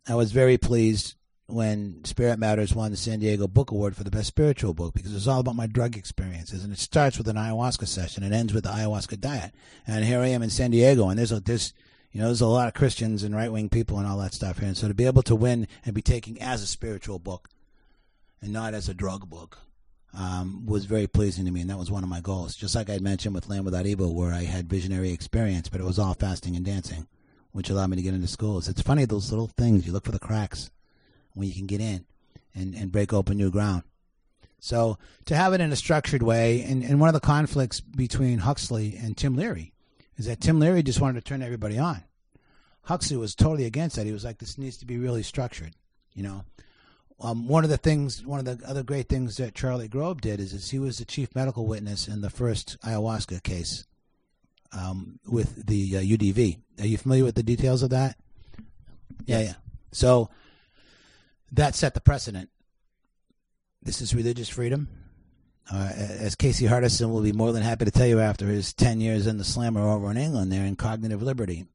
I was very pleased when Spirit Matters won the San Diego Book Award for the best spiritual book because it's all about my drug experiences, and it starts with an ayahuasca session and ends with the ayahuasca diet. And here I am in San Diego, and there's a there's you know there's a lot of Christians and right wing people and all that stuff here, and so to be able to win and be taken as a spiritual book and not as a drug book um, was very pleasing to me, and that was one of my goals. Just like I mentioned with Land Without Evil, where I had visionary experience, but it was all fasting and dancing, which allowed me to get into schools. It's funny those little things you look for the cracks when you can get in and, and break open new ground. So to have it in a structured way, and, and one of the conflicts between Huxley and Tim Leary is that Tim Leary just wanted to turn everybody on. Huxley was totally against that. He was like, this needs to be really structured, you know. Um, one of the things, one of the other great things that Charlie Grob did is, is he was the chief medical witness in the first ayahuasca case um, with the uh, UDV. Are you familiar with the details of that? Yeah, yeah. So that set the precedent. This is religious freedom. Uh, as Casey Hardison will be more than happy to tell you after his 10 years in the slammer over in England, they're in cognitive liberty.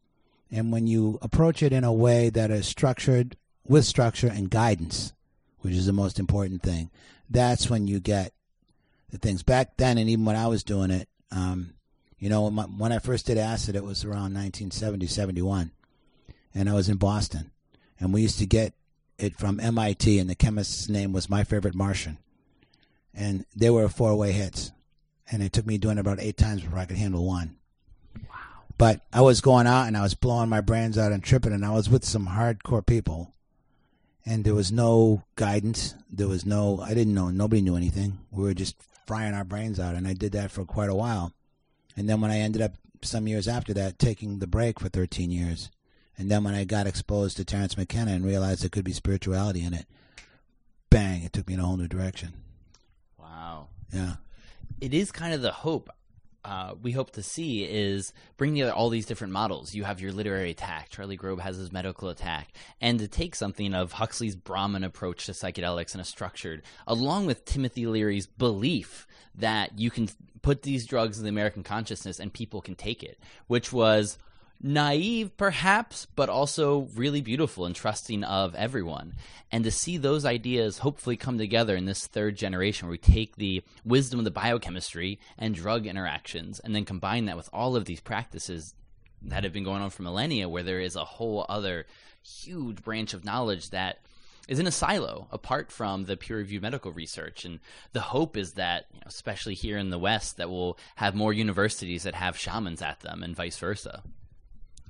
And when you approach it in a way that is structured with structure and guidance, which is the most important thing, that's when you get the things. Back then, and even when I was doing it, um, you know, when, when I first did acid, it was around 1970, 71. And I was in Boston. And we used to get it from MIT, and the chemist's name was My Favorite Martian. And they were four way hits. And it took me doing it about eight times before I could handle one. Wow. But I was going out and I was blowing my brains out and tripping, and I was with some hardcore people. And there was no guidance. There was no, I didn't know, nobody knew anything. We were just frying our brains out. And I did that for quite a while. And then when I ended up some years after that taking the break for 13 years, and then when I got exposed to Terence McKenna and realized there could be spirituality in it, bang, it took me in a whole new direction. Wow. Yeah. It is kind of the hope uh, we hope to see is bring together all these different models. You have your literary attack. Charlie Grob has his medical attack, and to take something of Huxley's Brahmin approach to psychedelics and a structured, along with Timothy Leary's belief that you can put these drugs in the American consciousness and people can take it, which was naive perhaps but also really beautiful and trusting of everyone and to see those ideas hopefully come together in this third generation where we take the wisdom of the biochemistry and drug interactions and then combine that with all of these practices that have been going on for millennia where there is a whole other huge branch of knowledge that is in a silo apart from the peer reviewed medical research. And the hope is that, you know, especially here in the West, that we'll have more universities that have shamans at them and vice versa.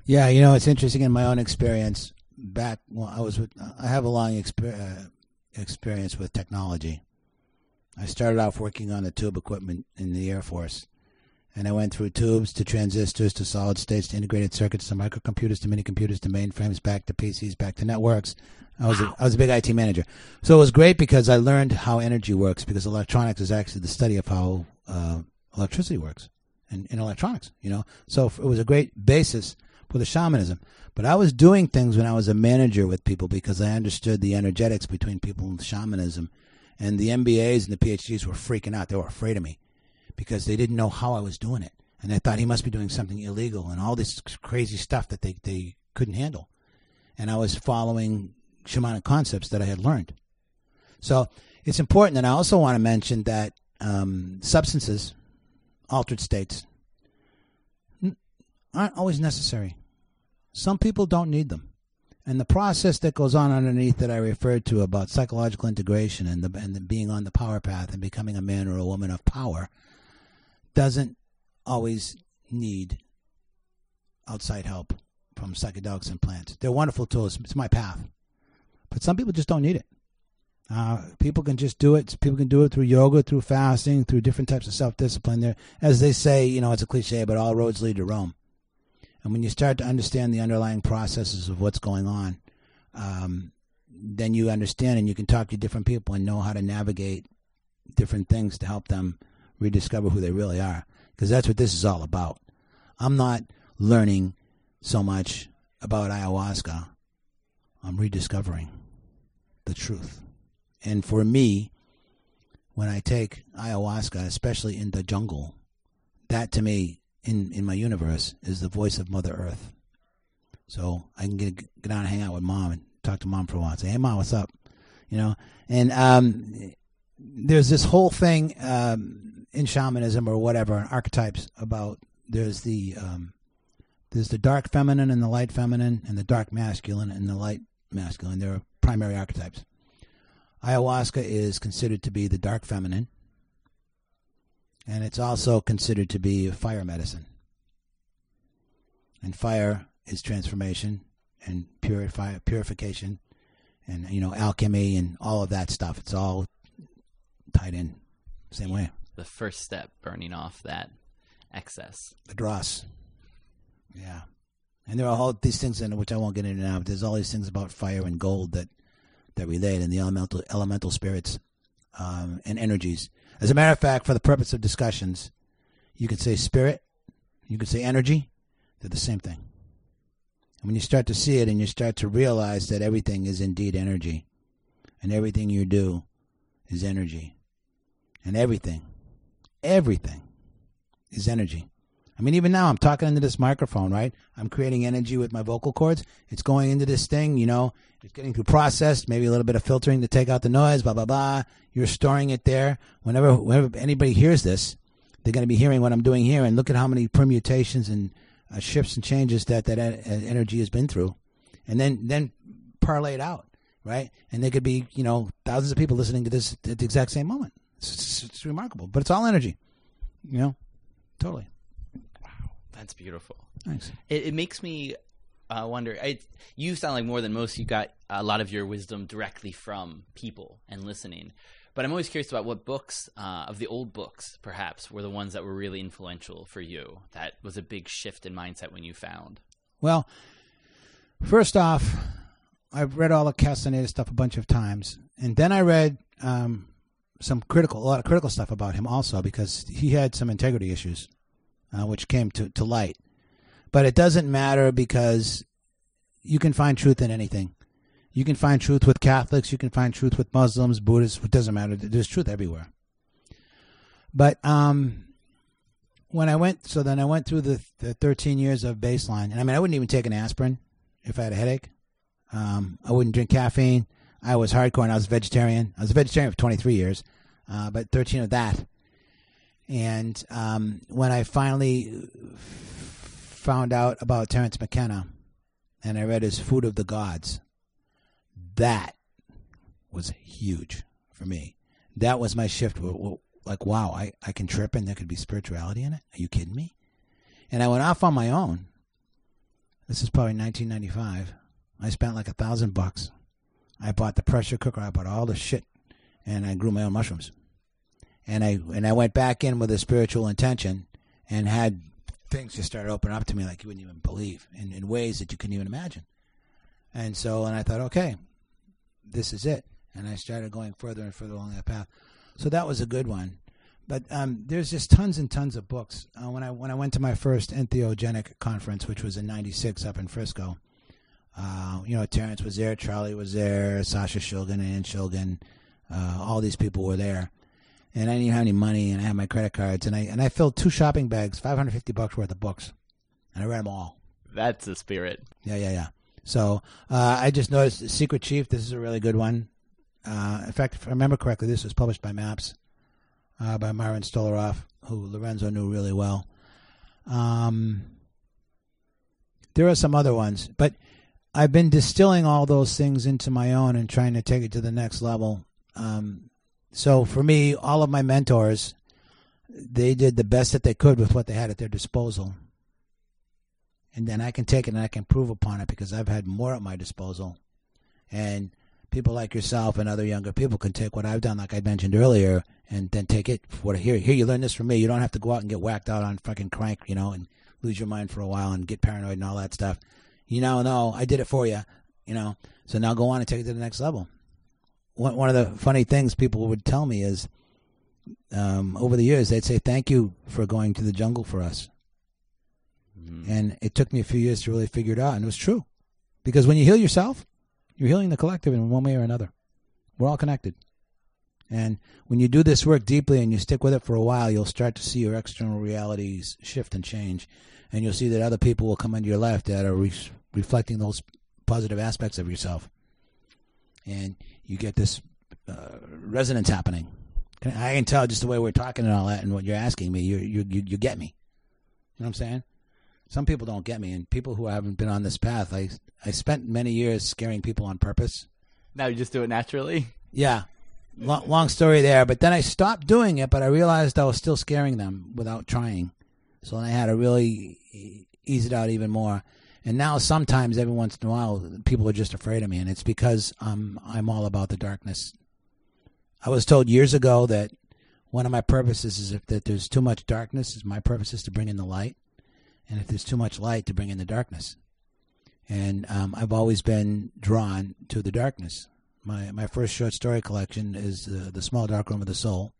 Yeah, you know, it's interesting in my own experience. Back when I was with, I have a long exper- uh, experience with technology. I started off working on the tube equipment in the Air Force, and I went through tubes to transistors to solid states to integrated circuits to microcomputers to mini computers to mainframes back to PCs back to networks. I was a, I was a big IT manager, so it was great because I learned how energy works because electronics is actually the study of how uh, electricity works in, and electronics. You know, so it was a great basis for the shamanism. But I was doing things when I was a manager with people because I understood the energetics between people and shamanism. And the MBAs and the PhDs were freaking out. They were afraid of me because they didn't know how I was doing it. And they thought he must be doing something illegal and all this crazy stuff that they, they couldn't handle. And I was following shamanic concepts that I had learned. So it's important. And I also want to mention that um, substances, altered states, aren't always necessary. Some people don't need them. And the process that goes on underneath that I referred to about psychological integration and the, and the being on the power path and becoming a man or a woman of power doesn't always need outside help from psychedelics and plants. They're wonderful tools. It's my path. But some people just don't need it. Uh, people can just do it. People can do it through yoga, through fasting, through different types of self discipline. There, as they say, you know, it's a cliche, but all roads lead to Rome. And when you start to understand the underlying processes of what's going on, um, then you understand and you can talk to different people and know how to navigate different things to help them rediscover who they really are. Because that's what this is all about. I'm not learning so much about ayahuasca, I'm rediscovering the truth. And for me, when I take ayahuasca, especially in the jungle, that to me in in my universe is the voice of Mother Earth. So I can get get down and hang out with mom and talk to mom for a while. And say, hey mom, what's up? You know, and um, there's this whole thing um, in shamanism or whatever archetypes about there's the um, there's the dark feminine and the light feminine and the dark masculine and the light masculine. There are primary archetypes. Ayahuasca is considered to be the dark feminine and it's also considered to be fire medicine. And fire is transformation and purify, purification and, you know, alchemy and all of that stuff. It's all tied in same way. The first step, burning off that excess. The dross. Yeah. And there are all these things in which I won't get into now, but there's all these things about fire and gold that, that relate and the elemental elemental spirits um, and energies as a matter of fact, for the purpose of discussions, you could say spirit, you could say energy, they're the same thing. And when you start to see it and you start to realize that everything is indeed energy, and everything you do is energy, and everything, everything is energy. I mean, even now I'm talking into this microphone, right? I'm creating energy with my vocal cords. It's going into this thing, you know, it's getting through processed, maybe a little bit of filtering to take out the noise, blah, blah, blah. You're storing it there. Whenever, whenever anybody hears this, they're going to be hearing what I'm doing here. And look at how many permutations and uh, shifts and changes that that energy has been through. And then, then parlay it out, right? And there could be, you know, thousands of people listening to this at the exact same moment. It's, it's, it's remarkable, but it's all energy, you know, totally. That's beautiful. Thanks. It, it makes me uh, wonder. I, you sound like more than most. You got a lot of your wisdom directly from people and listening. But I'm always curious about what books uh, of the old books, perhaps, were the ones that were really influential for you. That was a big shift in mindset when you found. Well, first off, I've read all the Castaneda stuff a bunch of times, and then I read um, some critical, a lot of critical stuff about him also because he had some integrity issues uh, which came to, to light. But it doesn't matter because you can find truth in anything. You can find truth with Catholics, you can find truth with Muslims, Buddhists, it doesn't matter. There's truth everywhere. But um, when I went, so then I went through the, the 13 years of baseline, and I mean, I wouldn't even take an aspirin if I had a headache. Um, I wouldn't drink caffeine. I was hardcore and I was vegetarian. I was a vegetarian for 23 years, uh, but 13 of that and um, when I finally found out about Terence McKenna and I read his Food of the Gods, that was huge for me. That was my shift. Like, wow, I, I can trip and there could be spirituality in it. Are you kidding me? And I went off on my own. This is probably 1995. I spent like a thousand bucks. I bought the pressure cooker. I bought all the shit, and I grew my own mushrooms and I and I went back in with a spiritual intention and had things just started opening up to me like you wouldn't even believe in, in ways that you couldn't even imagine. And so and I thought, okay, this is it. And I started going further and further along that path. So that was a good one. But um, there's just tons and tons of books. Uh, when I when I went to my first entheogenic conference, which was in '96 up in Frisco, uh, you know, Terence was there, Charlie was there, Sasha Shulgin, Ann Shulgin, uh, all these people were there. And I didn't have any money, and I had my credit cards, and I and I filled two shopping bags, 550 bucks worth of books, and I read them all. That's the spirit. Yeah, yeah, yeah. So uh, I just noticed Secret Chief. This is a really good one. Uh, in fact, if I remember correctly, this was published by Maps uh, by Myron Stolaroff, who Lorenzo knew really well. Um, there are some other ones, but I've been distilling all those things into my own and trying to take it to the next level. Um, so for me, all of my mentors, they did the best that they could with what they had at their disposal. And then I can take it and I can prove upon it because I've had more at my disposal. And people like yourself and other younger people can take what I've done, like I mentioned earlier, and then take it for what here. Here, you learn this from me. You don't have to go out and get whacked out on fucking crank, you know, and lose your mind for a while and get paranoid and all that stuff. You now know I did it for you, you know. So now go on and take it to the next level. One one of the funny things people would tell me is, um, over the years, they'd say, "Thank you for going to the jungle for us." And it took me a few years to really figure it out, and it was true, because when you heal yourself, you're healing the collective in one way or another. We're all connected. And when you do this work deeply and you stick with it for a while, you'll start to see your external realities shift and change. And you'll see that other people will come into your life that are re- reflecting those positive aspects of yourself. And you get this uh, resonance happening. I can tell just the way we're talking and all that and what you're asking me. You, you, you, you get me. You know what I'm saying? Some people don't get me. And people who haven't been on this path, I, I spent many years scaring people on purpose. Now you just do it naturally. Yeah. Long, long story there, but then I stopped doing it, but I realized I was still scaring them without trying. So then I had to really ease it out even more. And now sometimes, every once in a while, people are just afraid of me, and it's because um, I'm all about the darkness. I was told years ago that one of my purposes is if that there's too much darkness, is my purpose is to bring in the light, and if there's too much light, to bring in the darkness. And um, I've always been drawn to the darkness. My my first short story collection is uh, the Small Dark Room of the Soul,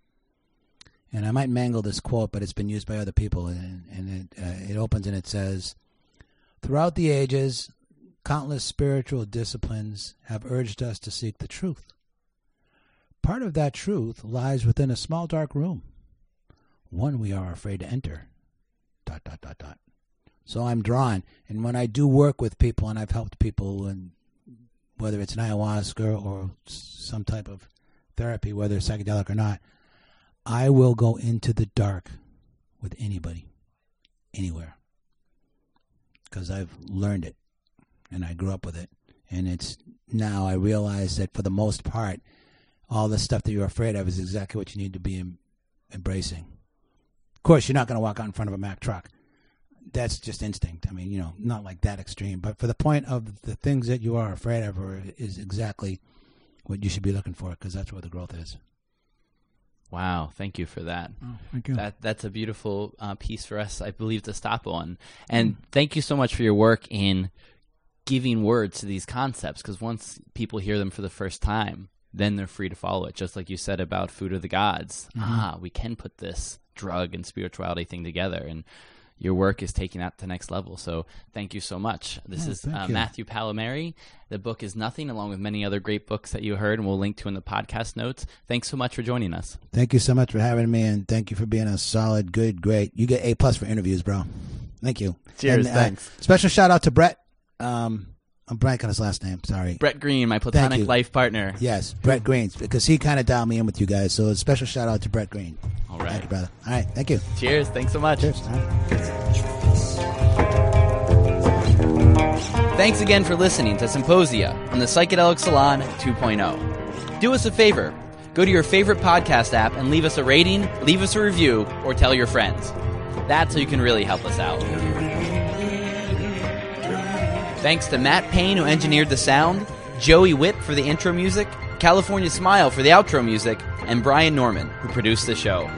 and I might mangle this quote, but it's been used by other people, and, and it uh, it opens and it says, "Throughout the ages, countless spiritual disciplines have urged us to seek the truth. Part of that truth lies within a small dark room, one we are afraid to enter." Dot dot dot dot. So I'm drawn, and when I do work with people, and I've helped people, and whether it's an ayahuasca or some type of therapy, whether psychedelic or not, I will go into the dark with anybody, anywhere, because I've learned it, and I grew up with it, and it's now I realize that for the most part, all the stuff that you're afraid of is exactly what you need to be em- embracing. Of course, you're not going to walk out in front of a Mack truck that's just instinct. I mean, you know, not like that extreme, but for the point of the things that you are afraid of, is exactly what you should be looking for because that's where the growth is. Wow, thank you for that. Oh, thank you. That that's a beautiful uh, piece for us, I believe, to stop on. And thank you so much for your work in giving words to these concepts. Because once people hear them for the first time, then they're free to follow it. Just like you said about food of the gods. Ah, we can put this drug and spirituality thing together, and your work is taking that to the next level. So thank you so much. This Oh, is uh. Matthew Pallamary. The book is Nothing, along with many other great books that you heard, and we'll link to in the podcast notes. Thanks so much for joining us. Thank you so much for having me, and thank you for being a solid, good, great. You get A plus for interviews, bro. Thank you. Cheers, And, uh, thanks. Special shout out to Brett. Um, I'm blanking on his last name. Sorry. Brett Green, my platonic life partner. Yes, Brett Green, because he kind of dialed me in with you guys. So a special shout out to Brett Green. All Thank you, brother. All right, thank you. Cheers. Thanks so much. Cheers. Right. Thanks again for listening to Psymposia on the Psychedelic Salon 2.0. Do us a favor. Go to your favorite podcast app and leave us a rating, leave us a review, or tell your friends. That's how you can really help us out. Thanks to Matt Payne, who engineered the sound, Joey Witt for the intro music, California Smile for the outro music, and Brian Normand, who produced the show.